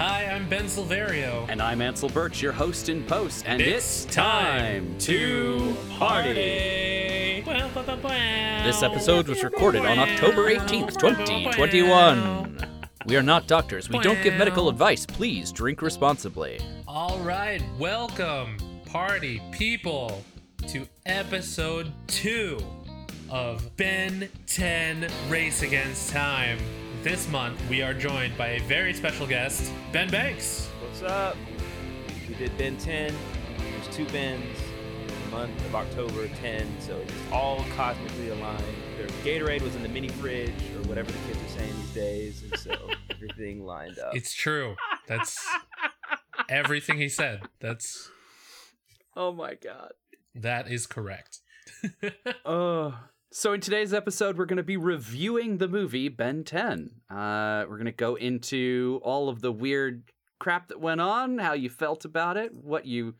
Hi, I'm Ben Silverio. And I'm Ansel Birch, your host in post, and it's, time to party. This episode was recorded on October 18th, 2021. We are not doctors. We don't give medical advice. Please drink responsibly. All right, welcome, party people, to episode two of Ben 10 Race Against Time. This month, we are joined by a very special guest, Ben Banks. What's up? We did Ben 10. There's two Bens in the month of October 10, so it's all cosmically aligned. Their Gatorade was in the mini fridge, or whatever the kids are saying these days, and so everything lined up. It's true. That's everything he said. That's Oh my god. that is correct. Oh. So in today's episode, we're going to be reviewing the movie Ben 10. Uh, we're going to go into all of the weird crap that went on, how you felt about it, what you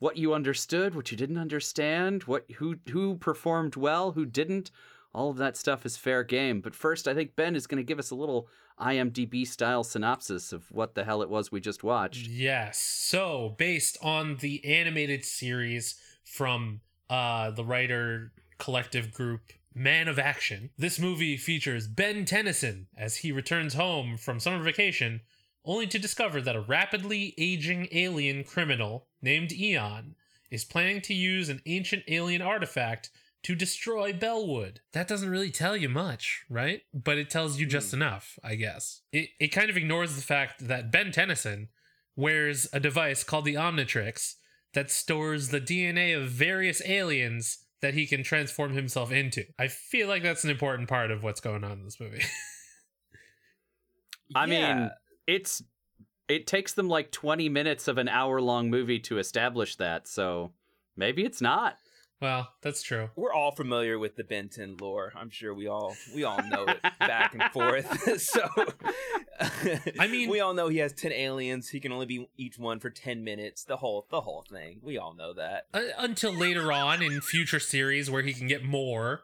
what you understood, what you didn't understand, what who who performed well, who didn't. All of that stuff is fair game. But first, I think Ben is going to give us a little IMDb style synopsis of what the hell it was we just watched. Yes. So, based on the animated series from uh, the writer collective group Man of Action, this movie features Ben Tennyson as he returns home from summer vacation, only to discover that a rapidly aging alien criminal named Eon is planning to use an ancient alien artifact to destroy Bellwood. That doesn't really tell you much, right? But it tells you just hmm. enough, I guess. It, it kind of ignores the fact that Ben Tennyson wears a device called the Omnitrix that stores the DNA of various aliens that he can transform himself into. I feel like that's an important part of what's going on in this movie. I Yeah. mean, it's it takes them like 20 minutes of an hour long movie to establish that, so maybe it's not. Well, that's true. we're all familiar with the Ben 10 lore. I'm sure we all we all know it back and forth. so I mean- we all know he has 10 aliens. He can only be each one for 10 minutes. The whole the whole thing. We all know that. Uh, until later on in future series where he can get more.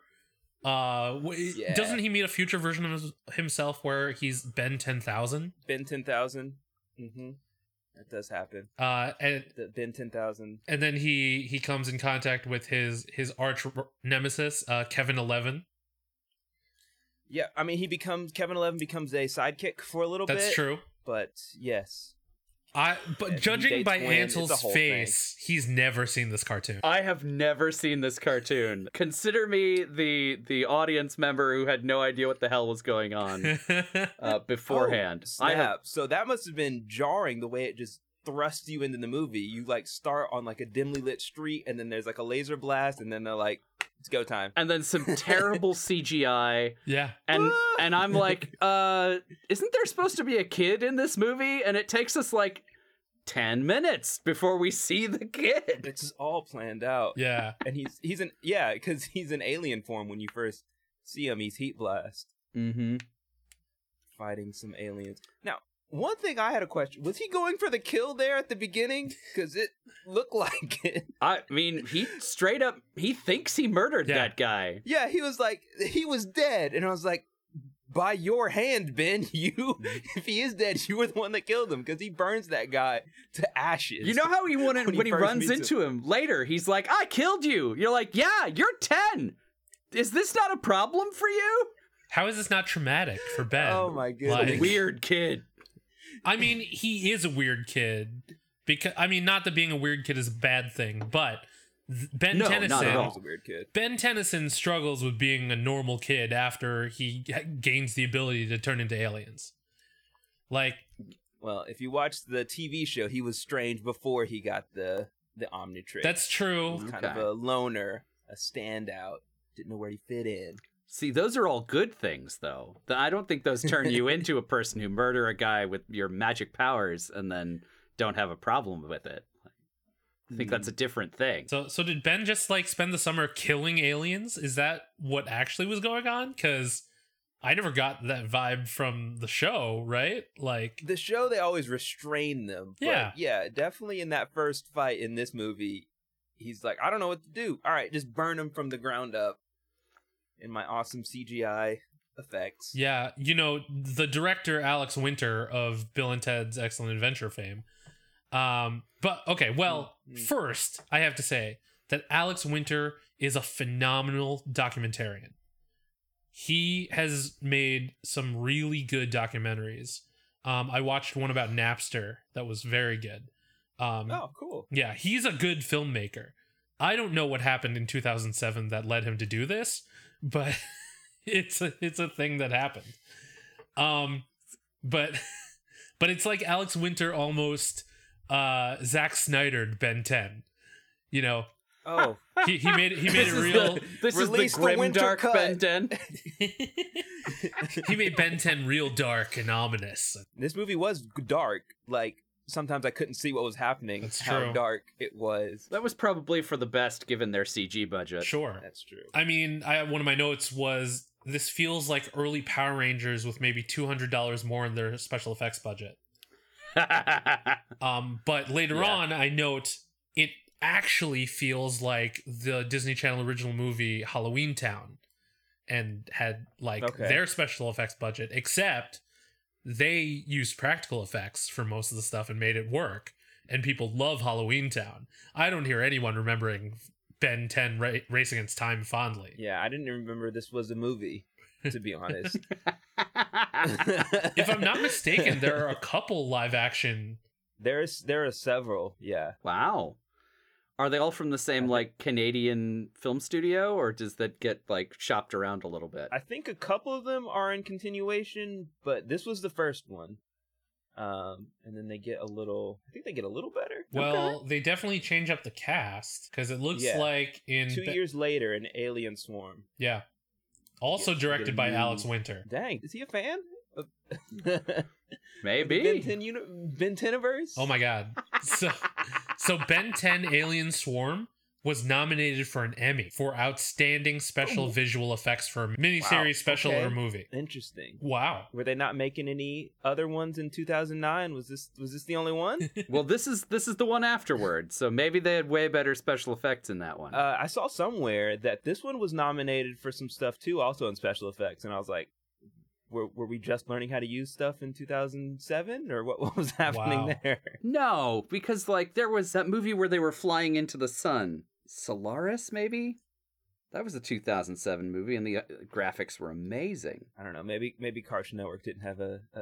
Uh, w- Yeah. doesn't he meet a future version of himself where he's Ben ten thousand? Ben 10,000. Mm-hmm. That does happen. Uh, and The Ben 10,000. and then he he comes in contact with his his arch nemesis, uh, Kevin Eleven. Yeah, I mean he becomes Kevin Eleven becomes a sidekick for a little That's bit. That's true. But yes. I but Yeah, judging by Gwen, it's a Ansel's whole face, he's never seen this cartoon. I have never seen this cartoon. Consider me the the audience member who had no idea what the hell was going on uh, beforehand. Oh, I have snap. So that must have been jarring the way it just thrusts you into the movie. You like start on like a dimly lit street and then there's like a laser blast and then they're like, it's go time. and then some terrible CGI yeah, and and I'm like, uh, isn't there supposed to be a kid in this movie? And it takes us like 10 minutes before we see the kid. It's all planned out. yeah. And he's he's an yeah, because he's an alien form when you first see him. He's Heatblast Mm-hmm. fighting some aliens. Now, one thing I had a question: Was he going for the kill there at the beginning? Because it looked like it. I mean, he straight up he thinks he murdered Yeah. that guy. Yeah, he was like he was dead, and I was like, by your hand, Ben. You, if he is dead, you were the one that killed him because he burns that guy to ashes. You know how he wouldn't When when he he, runs meets into him later, he's like, "I killed you." You're like, "Yeah, you're 10. Is this not a problem for you?" How is this not traumatic for Ben? Oh my goodness. Like- Weird kid. I mean, he is a weird kid. Because I mean, not that being a weird kid is a bad thing, but th- Ben No, not at Tennyson. all. He's a weird kid. Ben Tennyson struggles with being a normal kid after he gains the ability to turn into aliens. Like, Well, if you watch the TV show, he was strange before he got the the Omnitrix. that's true. He was kind of a loner, a standout. Didn't know where he fit in. See, those are all good things, though. I don't think those turn you into a person who murder a guy with your magic powers and then don't have a problem with it. I think that's a hmm. different thing. So, so did Ben just like spend the summer killing aliens? Is that what actually was going on? Because I never got that vibe from the show, right? Like, The show they always restrain them. But Yeah. yeah, definitely in that first fight in this movie, he's like, I don't know what to do. All right, just burn him from the ground up. In my awesome CGI effects. Yeah, you know, the director Alex Winter of Bill and Ted's Excellent Adventure fame. Um, but okay, well, Mm, mm. first I have to say that Alex Winter is a phenomenal documentarian. He has made some really good documentaries. Um, I watched one about Napster that was very good. Um, Oh, cool. yeah, he's a good filmmaker. I don't know what happened in 2007 that led him to do this, but it's a it's a thing that happened. Um but but it's like Alex Winter almost uh Zack Snyder Ben 10. You know, Oh, he, he made he made this it is real the, this is the Release the grim dark cut. Ben 10. he made Ben 10 real dark and ominous. this movie was dark. Like sometimes I couldn't see what was happening. That's how true. dark it was. That was probably for the best given their CG budget. Sure. That's true. I mean, I one of my notes was this feels like early Power Rangers with maybe $200 more in their special effects budget. Um, but later Yeah. on, I note it actually feels like the Disney Channel original movie Halloween Town, and had like Okay. their special effects budget, except they used practical effects for most of the stuff and made it work. And people love Halloween Town. I don't hear anyone remembering Ben 10 ra- Race Against Time fondly. Yeah, I didn't remember this was a movie. To be honest, If I'm not mistaken, there are a couple live action. there's there are several. Yeah, wow. Are they all from the same like Canadian film studio or does that get like shopped around a little bit? I think a couple of them are in continuation, but this was the first one. Um, and then they get a little. I think they get a little better. Well, they definitely change up the cast because it looks Yeah. like in Two Be- years later, an Alien Swarm. Yeah. Also Yes, directed by new- Alex Winter. Dang, is he a fan? Maybe. Ben 10 uni- Ben 10verse? Oh my god. So so Ben 10 Alien Swarm was nominated for an Emmy for outstanding special Oh. visual effects for a miniseries, Wow, special, okay. or movie. Interesting. Wow. Were they not making any other ones in 2009? Was this was this the only one? well, this is this is the one afterward, so maybe they had way better special effects in that one. uh, I saw somewhere that this one was nominated for some stuff too, also in special effects, and I was like, were were we just learning how to use stuff in 2007, or what what was happening Wow. there? no, because like there was that movie where they were flying into the sun. Solaris, maybe. That was a 2007 movie, and the uh, graphics were amazing. I don't know. Maybe maybe Cartoon Network didn't have a a,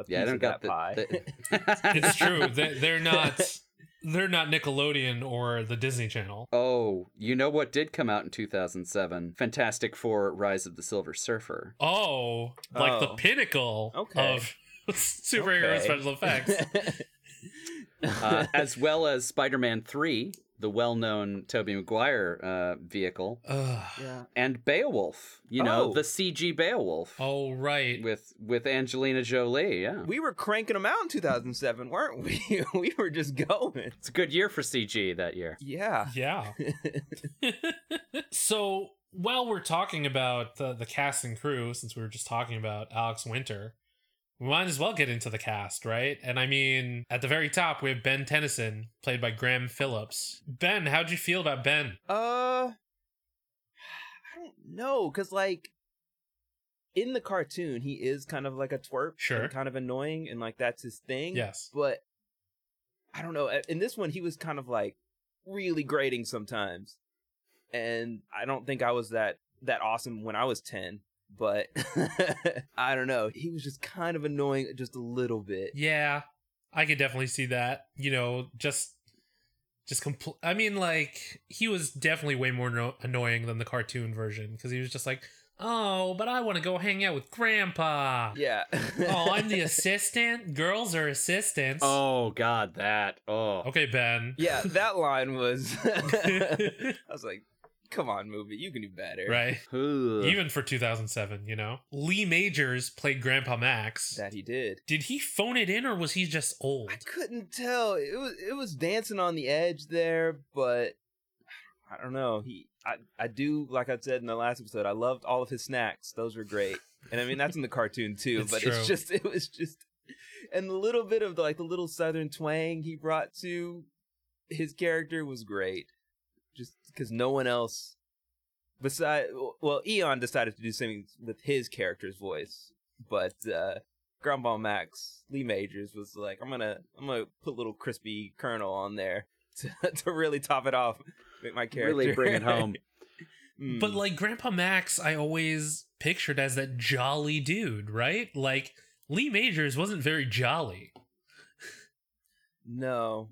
a piece Yeah, I don't of got that the. pie. the- It's true. They, they're not they're not Nickelodeon or the Disney Channel. Oh, you know what did come out in 2007? Fantastic Four: Rise of the Silver Surfer. Oh, like the Oh. pinnacle Okay. of superhero Okay. special effects. uh, as well as Spider-Man 3, the well-known Tobey Maguire uh, vehicle, Ugh. yeah. and Beowulf. You know, Oh. the CG Beowulf Oh right. with with Angelina Jolie. Yeah, We were cranking them out in 2007, weren't we? we were just going. it's a good year for CG that year. Yeah. Yeah. so while we're talking about the, the cast and crew, since we were just talking about Alex Winter, we might as well get into the cast, right? And I mean, at the very top, we have Ben Tennyson, played by Graham Phillips. Ben, how'd you feel about Ben? Uh, I don't know, cause like in the cartoon, he is kind of like a twerp, Sure. and kind of annoying, and like that's his thing. Yes. but I don't know. In this one, he was kind of like really grating sometimes, and I don't think I was that that awesome when I was ten. But I don't know. He was just kind of annoying, just a little bit. Yeah, I could definitely see that. You know, just just compl- I mean, like he was definitely way more no- annoying than the cartoon version because he was just like, "Oh, but I want to go hang out with Grandpa." Yeah. oh, I'm the assistant. Girls are assistants. Oh God, that. Oh, Okay, Ben. Yeah, that line was. I was like, "Come on, movie, you can do better." right. Ugh. Even for 2007, you know. Lee Majors played Grandpa Max. That he did. Did he phone it in or was he just old? I couldn't tell. It was it was dancing on the edge there, but I don't know. He, I, I do like I said in the last episode. I loved all of his snacks. Those were great, and I mean that's in the cartoon too. It's but true. it's just it was just, and the little bit of the, like the little southern twang he brought to his character was great. Just because no one else Beside, well, Eon decided to do something with his character's voice, but uh, Grandpa Max Lee Majors was like, "I'm gonna, I'm gonna put little crispy kernel on there to to really top it off, make my character Really bring it home. Mm. But like Grandpa Max, I always pictured as that jolly dude, right? Like Lee Majors wasn't very jolly. no,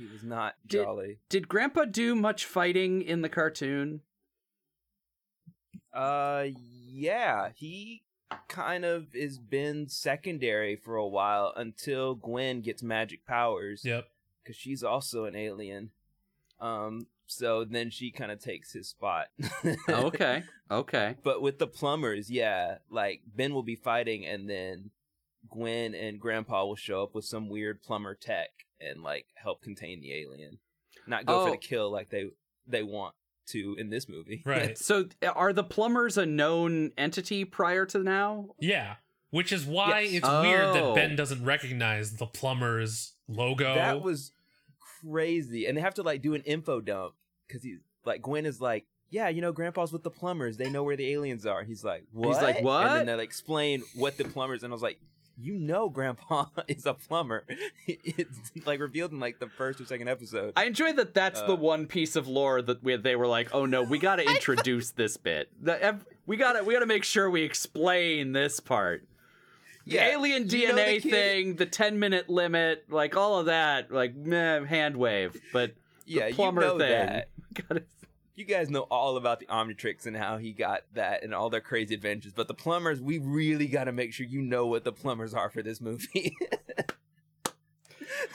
he was not Did- jolly. Did Grandpa do much fighting in the cartoon? Uh, yeah, he kind of has been secondary for a while until Gwen gets magic powers. Yep. because she's also an alien. Um, so then she kind of takes his spot. Oh, okay. Okay. But with the plumbers, yeah, like Ben will be fighting, and then Gwen and Grandpa will show up with some weird plumber tech and like help contain the alien, not go for Oh. the kill like they they want to in this movie. Right. So are the plumbers a known entity prior to now? Yeah. Which is why Yes. it's weird Oh. that Ben doesn't recognize the plumber's logo. that was crazy, and they have to like do an info dump because he's like Gwen is like. Yeah, you know, Grandpa's with the plumbers. They know where the aliens are. He's like, what? He's like, what? And then they like, explain what the plumbers. And I was like, you know, Grandpa is a plumber. it's like revealed in like the first or second episode. I enjoy that that's the Uh, one piece of lore that we, they were like, "Oh no, we got to introduce this bit. The, we got to we got to make sure we explain this part." The Yeah, alien you know DNA the thing, the 10 minute limit, like all of that, like meh, hand wave, but yeah, the plumber you know thing. that. Gotta- You guys know all about the Omnitrix and how he got that and all their crazy adventures. But the plumbers, we really got to make sure you know what the plumbers are for this movie.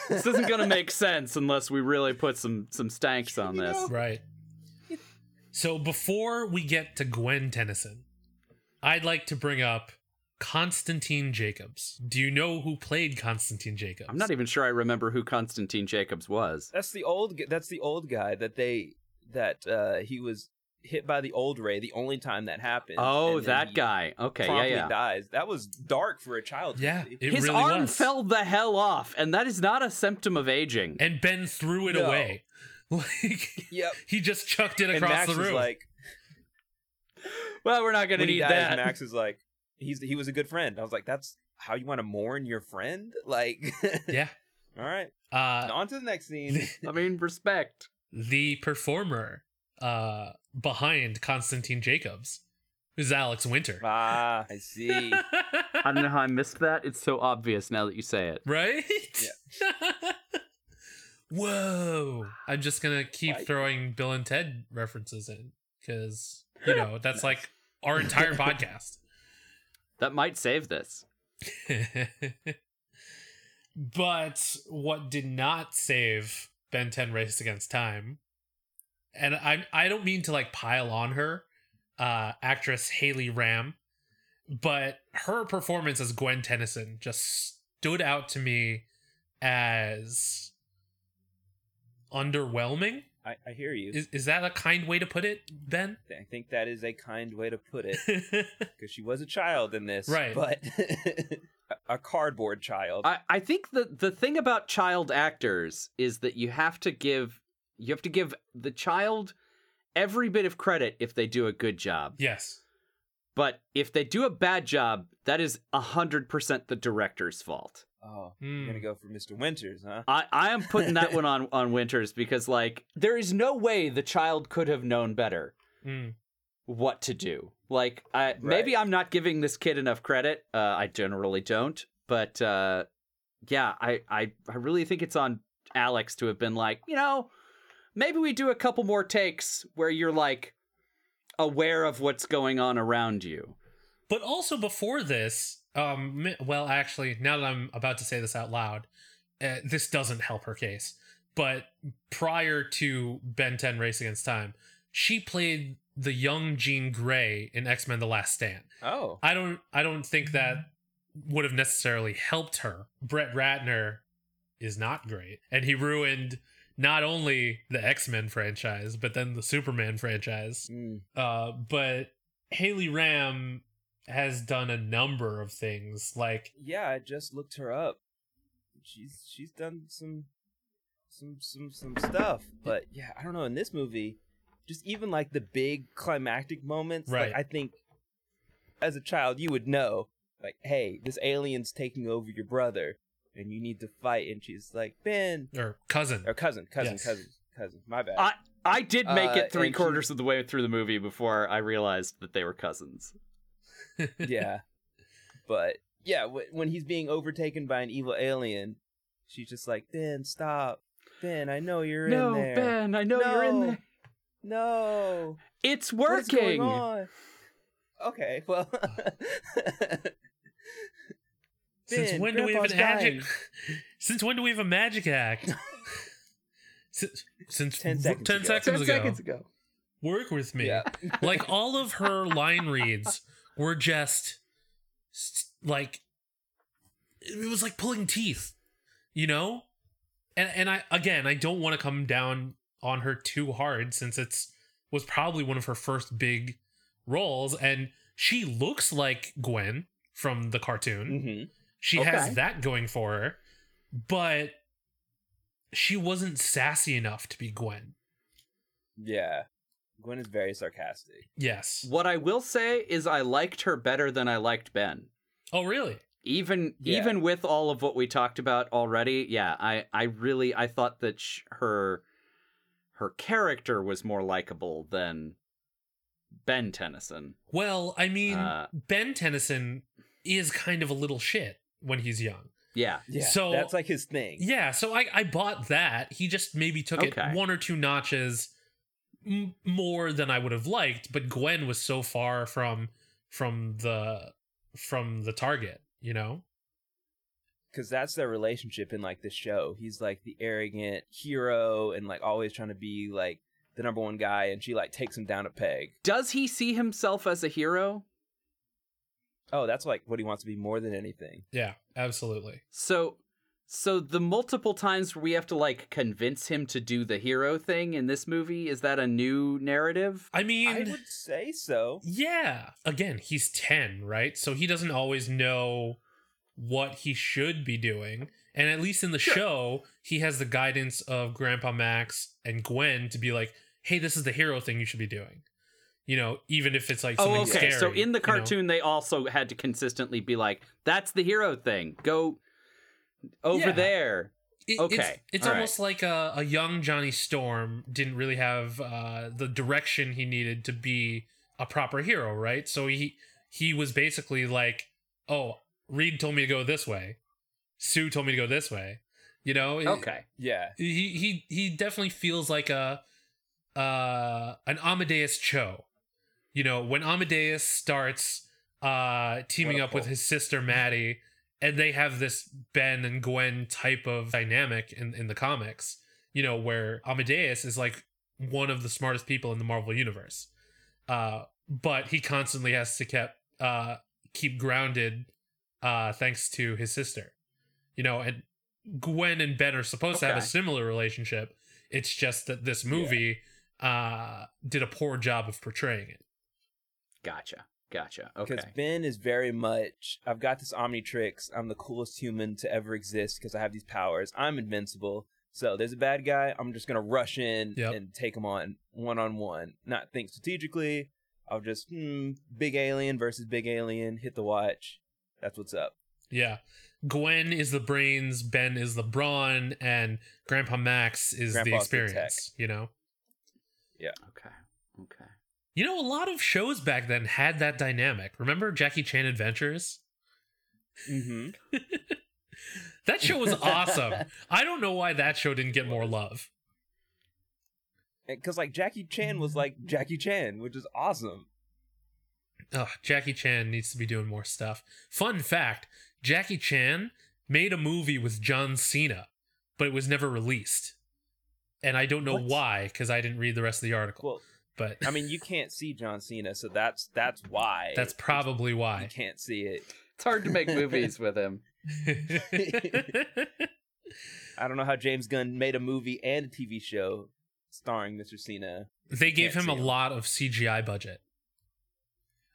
this isn't gonna make sense unless we really put some some stanks on You this. know- Right. So before we get to Gwen Tennyson, I'd like to bring up Constantine Jacobs. Do you know who played Constantine Jacobs? I'm not even sure I remember who Constantine Jacobs was. that's the old. That's the old guy that they that uh he was hit by the old ray. The only time that happened. Oh, and that he guy. Okay, yeah, yeah. dies. That was dark for a child. Yeah, movie. it His really arm was. fell the hell off, and that is not a symptom of aging. and Ben threw it No. away. Like Yep. he just chucked it across Max the room. like, Well, we're not gonna when need dies, that. Max is like, he's he was a good friend. I was like, that's how you want to mourn your friend? Like, yeah. all right, Uh, on to the next scene. I mean, respect. The performer uh behind Constantine Jacobs is Alex Winter. ah, I see. I don't know how I missed that. It's so obvious now that you say it. right? Whoa. I'm just going to keep Why- throwing Bill and Ted references in cuz you know, that's like our entire podcast. That might save this. but what did not save Ben 10 Race Against Time, and I I don't mean to like pile on her, uh, actress Haley Ramm, but her performance as Gwen Tennyson just stood out to me as underwhelming. I, I hear you. Is is that a kind way to put it, Ben? I think that is a kind way to put it because she was a child in this, Right. But a cardboard child. I, I think the the thing about child actors is that you have to give you have to give the child every bit of credit if they do a good job. yes. But if they do a bad job, that is hundred percent the director's fault. oh, Hmm. you're gonna go for Mr. Winters, huh? I, I am putting that one on, on Winters because like there is no way the child could have known better Mm. What to do. Like I maybe I'm not giving this kid enough credit. Uh, I generally don't, but uh, yeah, I, I I really think it's on Alex to have been like, you know, maybe we do a couple more takes where you're like aware of what's going on around you. But also before this, um, well, actually, now that I'm about to say this out loud, uh, this doesn't help her case. But prior to Ben 10 Race Against Time, she played the young Jean Grey in X Men: The Last Stand. Oh, I don't, I don't think that would have necessarily helped her. Brett Ratner is not great, and he ruined not only the X Men franchise, but then the Superman franchise. Mm. Uh, but Haley Ramm has done a number of things. Like, yeah. I just looked her up. She's she's done some some some some stuff, but yeah, I don't know. In this movie, just even like the big climactic moments. Right. Like I think as a child you would know, like, hey, this alien's taking over your brother, and you need to fight. And she's like, Ben or cousin. or cousin, cousin, Yes. cousin, cousin. My bad. I I did make Uh, it three and she- quarters of the way through the movie before I realized that they were cousins. yeah, but yeah, w- when he's being overtaken by an evil alien, she's just like, Ben, stop, Ben. I know you're no, in there. No, Ben, I know you're in there. No. It's What is going working. on? Okay, well. Since Ben, when do we have an Grandpa's magic? Since when do we have a magic act? since since 10 seconds 10 ago. seconds Ten ago. seconds ago. Work with me. Yeah. like all of her line reads were just s- like it was like pulling teeth, you know? And and I again, I don't want to come down on her too hard since it's was probably one of her first big roles and she looks like Gwen from the cartoon. hmm She Okay. has that going for her, but she wasn't sassy enough to be Gwen. Yeah. Gwen is very sarcastic. Yes. What I will say is I liked her better than I liked Ben. Oh, really? Even Yeah. even with all of what we talked about already, yeah, I I really I thought that sh- her her character was more likable than Ben Tennyson. Well, I mean, Uh, Ben Tennyson is kind of a little shit when he's young. Yeah. Yeah. So- that's like his thing. Yeah, so I, I bought that. He just maybe took Okay. it one or two notches m- more than I would have liked, but Gwen was so far from from the from the target, you know? Because that's their relationship in like the show. He's like the arrogant hero and like always trying to be like the number one guy, and she like takes him down a peg. Does he see himself as a hero? Oh, that's like what he wants to be more than anything. Yeah, absolutely. So so the multiple times where we have to like convince him to do the hero thing in this movie, is that a new narrative? I mean, I would say so. Yeah. Again, he's 10, right? So he doesn't always know what he should be doing. And at least in the Sure. show, he has the guidance of Grandpa Max and Gwen to be like, hey, this is the hero thing you should be doing. You know, even if it's like something Oh, okay. scary. so in the you know? cartoon, they also had to consistently be like, "That's the hero thing. Go over Yeah. there." It- Okay, It's, it's all right. almost like a, a young Johnny Storm didn't really have uh, the direction he needed to be a proper hero, right? So he he was basically like, "Oh, Reed told me to go this way. Sue told me to go this way." You know? Okay. Yeah. He he he definitely feels like a uh an Amadeus Cho. You know, when Amadeus starts uh teaming up with his sister Maddie and they have this Ben and Gwen type of dynamic in in the comics, you know, where Amadeus is like one of the smartest people in the Marvel universe. Uh but he constantly has to keep uh keep grounded uh thanks to his sister. You know, and Gwen and Ben are supposed to have a similar relationship. It's just that this movie uh did a poor job of portraying it. Gotcha. Gotcha. Okay. Because Ben is very much, I've got this Omnitrix. I'm the coolest human to ever exist because I have these powers. I'm invincible. So there's a bad guy. I'm just gonna rush in Yep. and take him on one on one. Not think strategically. I'll just hmm, big alien versus big alien. Hit the watch. That's what's up. Yeah. Gwen is the brains, Ben is the brawn, and Grandpa Max is the Grandpa's the tech. experience, you know? Yeah. Okay. Okay. You know, a lot of shows back then had that dynamic. Remember Jackie Chan Adventures? Mm-hmm. That show was awesome. I don't know why that show didn't get more love. Because like Jackie Chan was like Jackie Chan, which is awesome. Ugh, Jackie Chan needs to be doing more stuff. Fun fact Jackie Chan made a movie with John Cena, but it was never released. And I don't know What? why, because I didn't read the rest of the article. Well, but I mean, you can't see John Cena, so that's that's why. that's probably why you can't see it. It's hard to make movies with him. I don't know how James Gunn made a movie and a TV show starring Mr. Cena. they gave him a him. lot of CGI budget.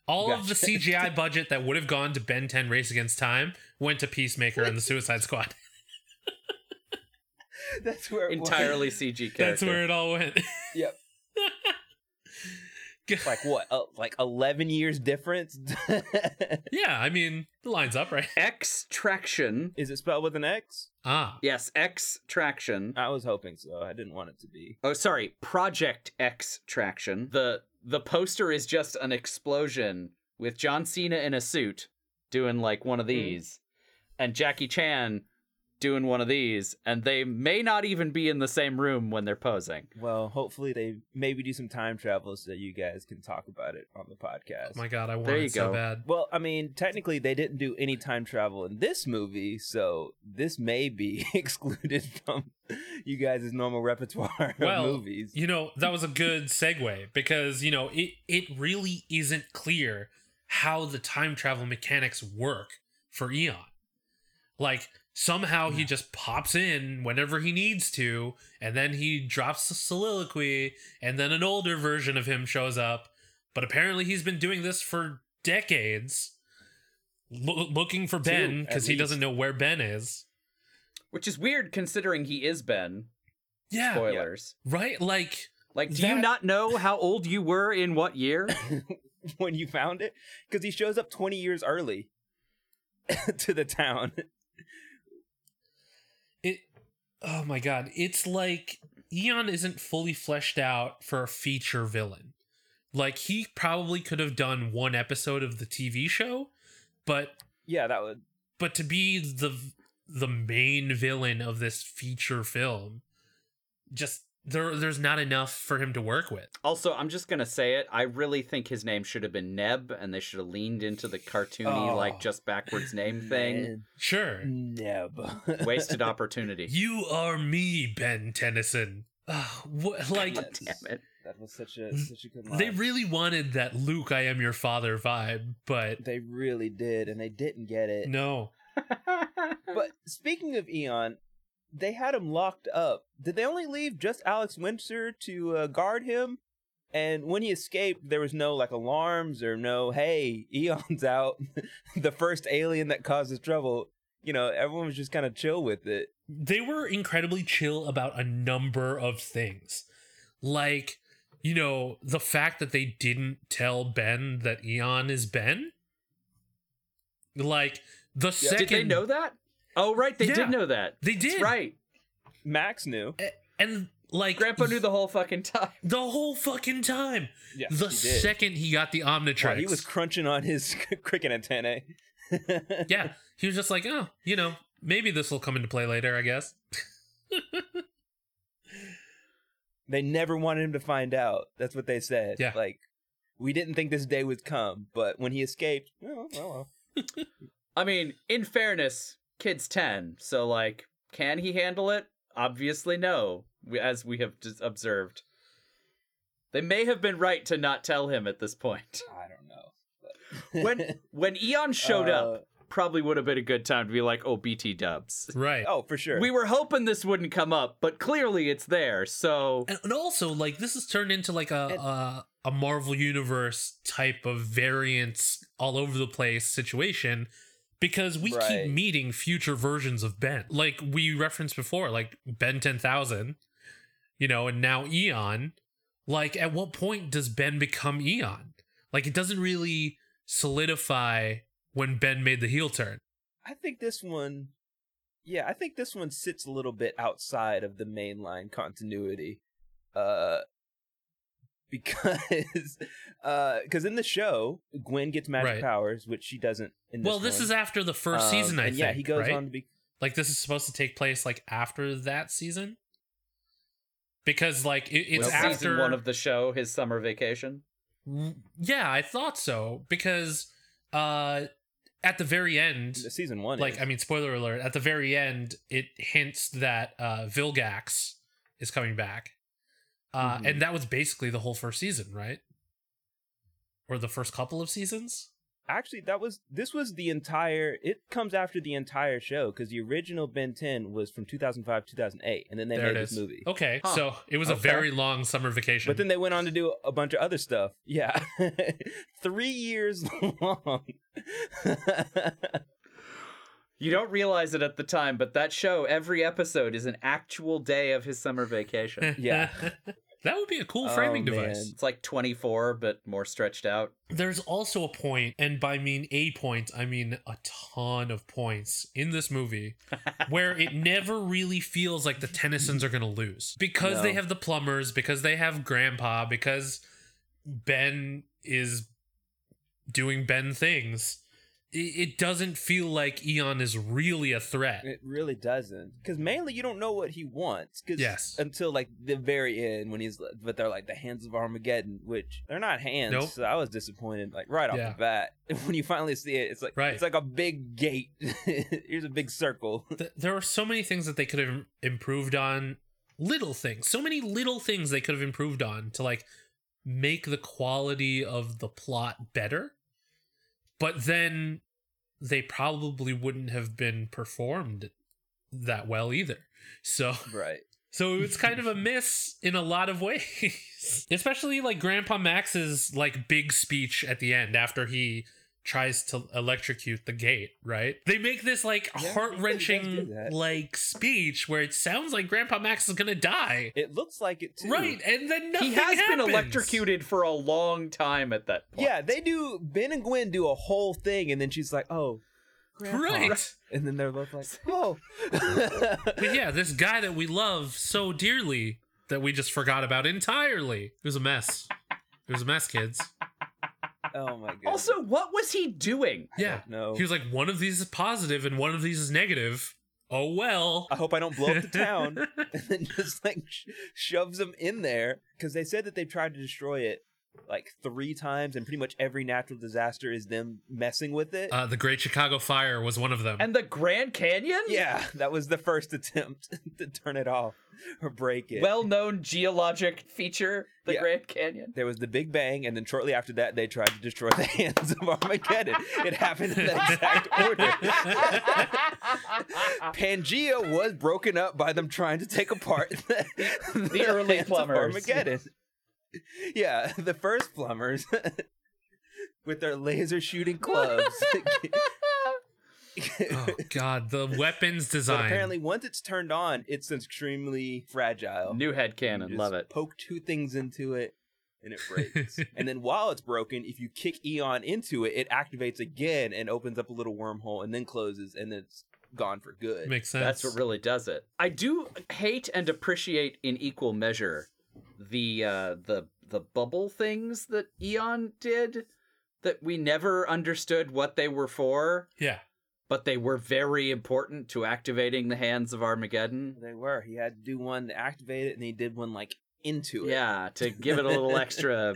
All of the CGI budget that would have gone to Ben 10 Race Against Time went to Peacemaker and the Suicide Squad. That's where it was. Entirely CG character. That's where it all went. Yep. like what? Uh, like eleven years difference? yeah, I mean, it lines up, right? Extraction. Is it spelled with an X? Ah, Yes, Extraction. I was hoping so. I didn't want it to be. Oh, sorry, Project Extraction. The the poster is just an explosion with John Cena in a suit doing like one of hmm. these, and Jackie Chan doing one of these, and they may not even be in the same room when they're posing. Well, hopefully they maybe do some time travel so that you guys can talk about it on the podcast. oh my god, I want There you it so bad. Well, I mean, technically they didn't do any time travel in this movie, so this may be excluded from you guys' normal repertoire Well, of movies. You know, that was a good segue because, you know, it, it really isn't clear how the time travel mechanics work for Eon. Like, somehow he just pops in whenever he needs to, and then he drops a soliloquy, and then an older version of him shows up. But apparently he's been doing this for decades, loo- looking for Ben because he doesn't know where Ben is. Which is weird considering he is Ben. Yeah. Spoilers. Right? Like, Like, do you not know how old you were in what year? when you found it, because he shows up 20 years early to the town. Oh my god it's like eon isn't fully fleshed out for a feature villain like he probably could have done one episode of the tv show but Yeah, that would. but to be the the main villain of this feature film just there there's not enough for him to work with Also, I'm just gonna say it. I really think his name should have been Neb, and they should have leaned into the cartoony, Oh. like just backwards name thing. Man, sure Neb. Wasted opportunity. you are me ben tennyson ah, Ugh, what, like God damn it. That was such a such a good line. they really wanted that luke i am your father vibe but They really did, and they didn't get it. no But speaking of Eon, they had him locked up. Did they only leave just Alex Winter to uh, guard him? And when he escaped, there was no like alarms or no, hey, Eon's out, the first alien that causes trouble. You know, everyone was just kind of chill with it. they were incredibly chill about a number of things. Like, you know, the fact that they didn't tell Ben that Eon is Ben. Like, the second. Did they know that? Oh, right, they Yeah, did know that. They That's did. right. Max knew. And, like. Grandpa knew the whole fucking time. the whole fucking time. Yeah, the second he got the Omnitrix. Wow, he was crunching on his cricket antennae. yeah, he was just like, oh, you know, maybe this will come into play later, I guess. They never wanted him to find out. That's what they said. Yeah. Like, we didn't think this day would come, but when he escaped, oh, well, well. I mean, in fairness, kid's 10, so like, can he handle it? Obviously, no, as we have observed. They may have been right to not tell him at this point. I don't know. When when Eon showed Uh, up, probably would have been a good time to be like, "Oh, BT Dubs." Right. Oh, for sure. We were hoping this wouldn't come up, but clearly it's there. So and, and also like this has turned into like a, And- a a Marvel universe type of variance all over the place situation because we Right. keep meeting future versions of Ben. Like we referenced before, like Ben 10,000, you know, and now Eon. Like at what point does Ben become Eon? Like it doesn't really solidify when Ben made the heel turn. I think this one, yeah, I think this one sits a little bit outside of the mainline continuity, uh, because, uh, because in the show, Gwen gets magic Right. powers, which she doesn't in this. well, this one. is after the first Um, season, I think. yeah, he goes right? on to be. Like this is supposed to take place like after that season, because like it, it's was after season one of the show, his summer vacation. Yeah, I thought so because uh at the very end, Season one, like is. I mean, spoiler alert, at the very end, it hints that uh Vilgax is coming back, uh, Mhm. and that was basically the whole first season, right? Or the first couple of seasons. actually that was this was the entire. It comes after the entire show because the original Ben 10 was from 2005 2008, and then they there made this movie. Okay, Huh. so it was a very long summer vacation. But then they went on to do a bunch of other stuff. Yeah. Three years long. You don't realize it at the time, but that show, every episode is an actual day of his summer vacation. Yeah. That would be a cool Oh, framing man. device. It's like 24, but more stretched out. There's also a point, and by mean a point, I mean a ton of points in this movie where it never really feels like the Tennysons are going to lose because No. they have the plumbers, because they have Grandpa, because Ben is doing Ben things. It, it doesn't feel like Eon is really a threat. It really doesn't, because mainly you don't know what he wants. Cause Yes. Until like the very end when he's, but they're like the hands of Armageddon, which they're not hands. Nope. So I was disappointed, like right off Yeah. the bat. When you finally see it, it's like Right. it's like a big gate. Here's a big circle. There are so many things that they could have improved on little things so many little things they could have improved on to like make the quality of the plot better but then they probably wouldn't have been performed that well either so right. so it's kind of a miss in a lot of ways especially like grandpa max's like big speech at the end after he tries to electrocute the gate right they make this like Yeah, heart-wrenching he does do that. like speech where it sounds like grandpa max is gonna die It looks like it too. right and then nothing he has been electrocuted for a long time at that point. Yeah, they do. Ben and Gwen do a whole thing, and then she's like, "Oh, Grandpa." right and then they're both like, "Oh." but yeah this guy that we love so dearly that we just forgot about entirely it was a mess it was a mess kids oh my god. Also, what was he doing? yeah no. He was like, one of these is positive and one of these is negative. Oh well. I hope I don't blow up the town. and then just like sh- shoves them in there because they said that they've tried to destroy it like three times, and pretty much every natural disaster is them messing with it. Uh, the Great Chicago Fire was one of them. And the Grand Canyon? yeah, that was the first attempt to turn it off or break it. Well known geologic feature, the Yeah. Grand Canyon. there was the Big Bang, and then shortly after that, they tried to destroy the hands of Armageddon. It happened in that exact order. Pangea was broken up by them trying to take apart the, the early hands of plumbers. Armageddon. Yeah, the first plumbers with their laser shooting clubs. oh god, the weapons design. But design. apparently, once it's turned on, it's extremely fragile. New head canon, love it. Poke two things into it, and it breaks. and then while it's broken, if you kick Eon into it, it activates again and opens up a little wormhole, and then closes, and then it's gone for good. Makes sense. That's what really does it. I do hate and appreciate in equal measure the uh the the bubble things that Eon did that we never understood what they were for, Yeah. but they were very important to activating the hands of Armageddon. They were. He had to do one to activate it, and he did one like into it. Yeah, to give it a little extra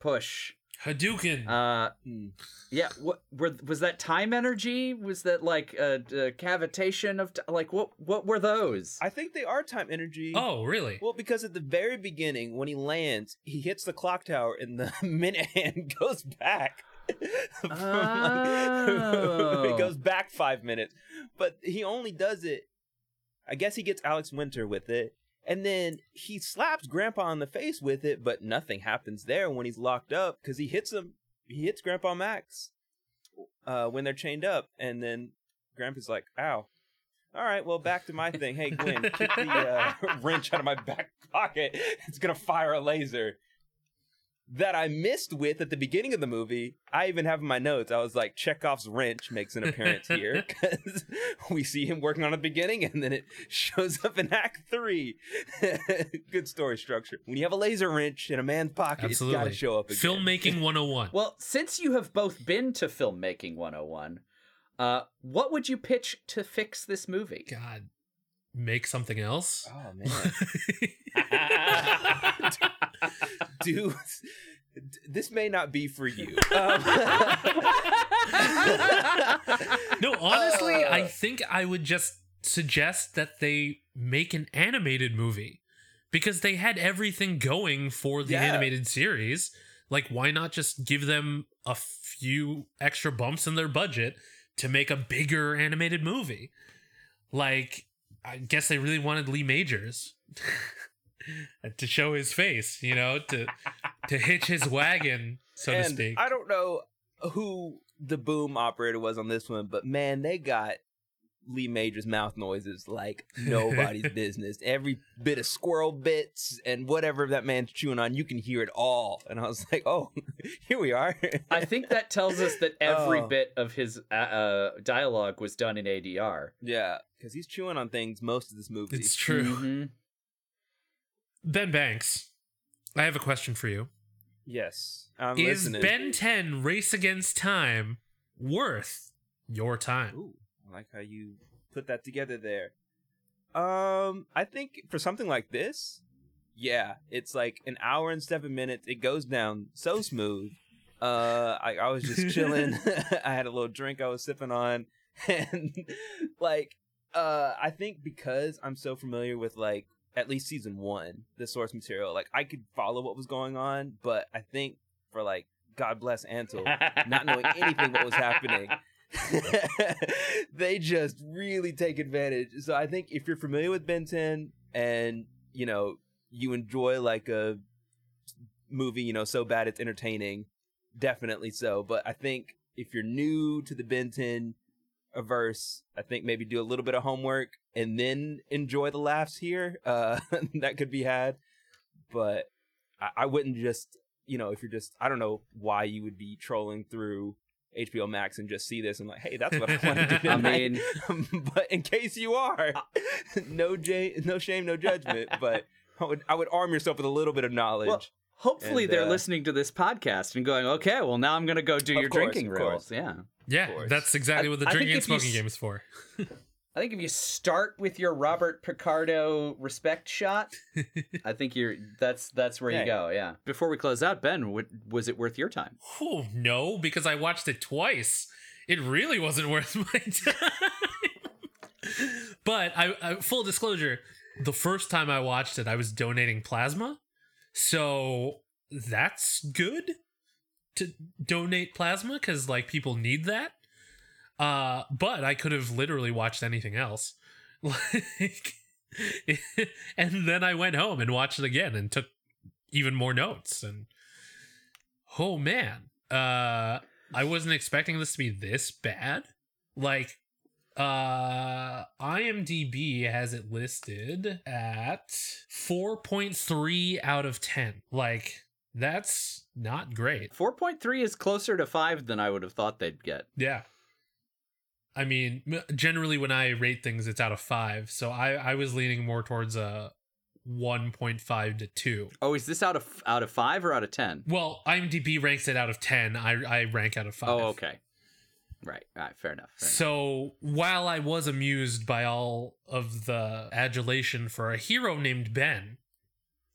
push. Hadouken. Uh Hmm. yeah, what were was that time energy? Was that like a, a cavitation of t- like what what were those? I think they are time energy. oh, really? Well, because at the very beginning, when he lands, he hits the clock tower, and the minute hand goes back. Oh. it goes back five minutes, but he only does it. I guess he gets Alex Winter with it, and then he slaps Grandpa in the face with it, but nothing happens there when he's locked up because he hits him. He hits Grandpa Max uh, when they're chained up, and then Grandpa's like, "Ow." All right, well, back to my thing. Hey, Gwen, kick the uh, wrench out of my back pocket. It's gonna fire a laser that I missed with at the beginning of the movie. I even have in my notes. I was like, Chekhov's wrench makes an appearance here because we see him working on at the beginning, and then it shows up in Act Three. Good story structure. When you have a laser wrench in a man's pocket, it's got to show up again. Filmmaking 101. Well, since you have both been to Filmmaking 101, uh, what would you pitch to fix this movie? God. Make something else? Oh man. Dude, this may not be for you. Um, no, honestly, Uh. I think I would just suggest that they make an animated movie because they had everything going for the Yeah. animated series. Like, why not just give them a few extra bumps in their budget to make a bigger animated movie? Like, I guess they really wanted Lee Majors to show his face, you know, to to hitch his wagon, so to speak. I don't know who the boom operator was on this one, but man, they got Lee Major's mouth noises like nobody's business. Every bit of squirrel bits and whatever that man's chewing on, you can hear it all. And I was like, oh, here we are. I think that tells us that every Oh. bit of his uh, uh, dialogue was done in ADR. yeah, because he's chewing on things most of this movie. It's true. Mhm. Ben Banks, I have a question for you. Yes, I'm Is listening. Ben 10 Race Against Time worth your time? Ooh, I like how you put that together there. Um, I think for something like this, yeah, it's like an hour and seven minutes. It goes down so smooth. Uh, I, I was just chilling. I had a little drink I was sipping on, and like, uh, I think because I'm so familiar with like at least season one, the source material, like I could follow what was going on, but I think for like God bless Ansel, not knowing anything what was happening. they just really take advantage. So I think if you're familiar with Ben 10 and you know you enjoy like a movie, you know, so bad it's entertaining, definitely so. But I think if you're new to the Ben 10 averse, I think maybe do a little bit of homework and then enjoy the laughs here. Uh, that could be had, but I, I wouldn't just you know if you're just I don't know why you would be trolling through HBO Max and just see this and like, hey, that's what I want to do. I mean, but in case you are, no j- no shame, no judgment. But I would I would arm yourself with a little bit of knowledge. well, hopefully And, they're uh, listening to this podcast and going, okay, well now I'm gonna go do your course, drinking rules. Yeah. Yeah, course. that's exactly I- what the drinking and if you smoking game is for. I think if you start with your Robert Picardo respect shot, I think you're that's that's where you go. Yeah. Before we close out, Ben, w- was it worth your time? Oh, no, because I watched it twice. It really wasn't worth my time. but I, I full disclosure, the first time I watched it, I was donating plasma. So that's good to donate plasma cuz like people need that. Uh but I could have literally watched anything else. Like and then I went home and watched it again and took even more notes and oh man uh i wasn't expecting this to be this bad like uh imdb has it listed at 4.3 out of 10 like that's not great Four point three is closer to five than I would have thought they'd get. yeah i mean generally when i rate things it's out of 5 so i i was leaning more towards a 1.5 to 2 Oh, is this out of out of five or out of ten? well imdb ranks it out of 10 i i rank out of 5 Oh, okay. Right. All right. Fair enough. Fair enough. So while I was amused by all of the adulation for a hero named Ben,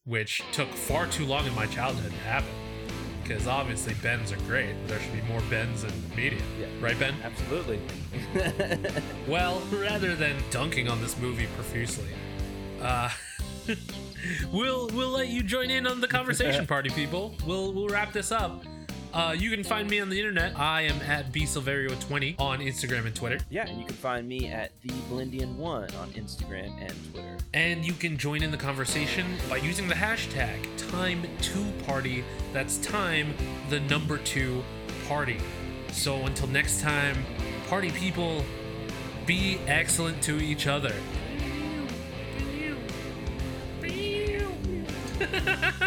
which took far too long in my childhood to happen, because obviously Bens are great. There should be more Bens in media, Yeah. right, Ben? Absolutely. Well, rather than dunking on this movie profusely, uh, we'll we'll let you join in on the conversation, party people. We'll we'll wrap this up. Uh, you can find me on the internet. I am at bsilverio20 on Instagram and Twitter. yeah, and you can find me at the Blendian One on Instagram and Twitter. And you can join in the conversation by using the hashtag time2party. That's time, the number two party. So until next time, party people, be excellent to each other.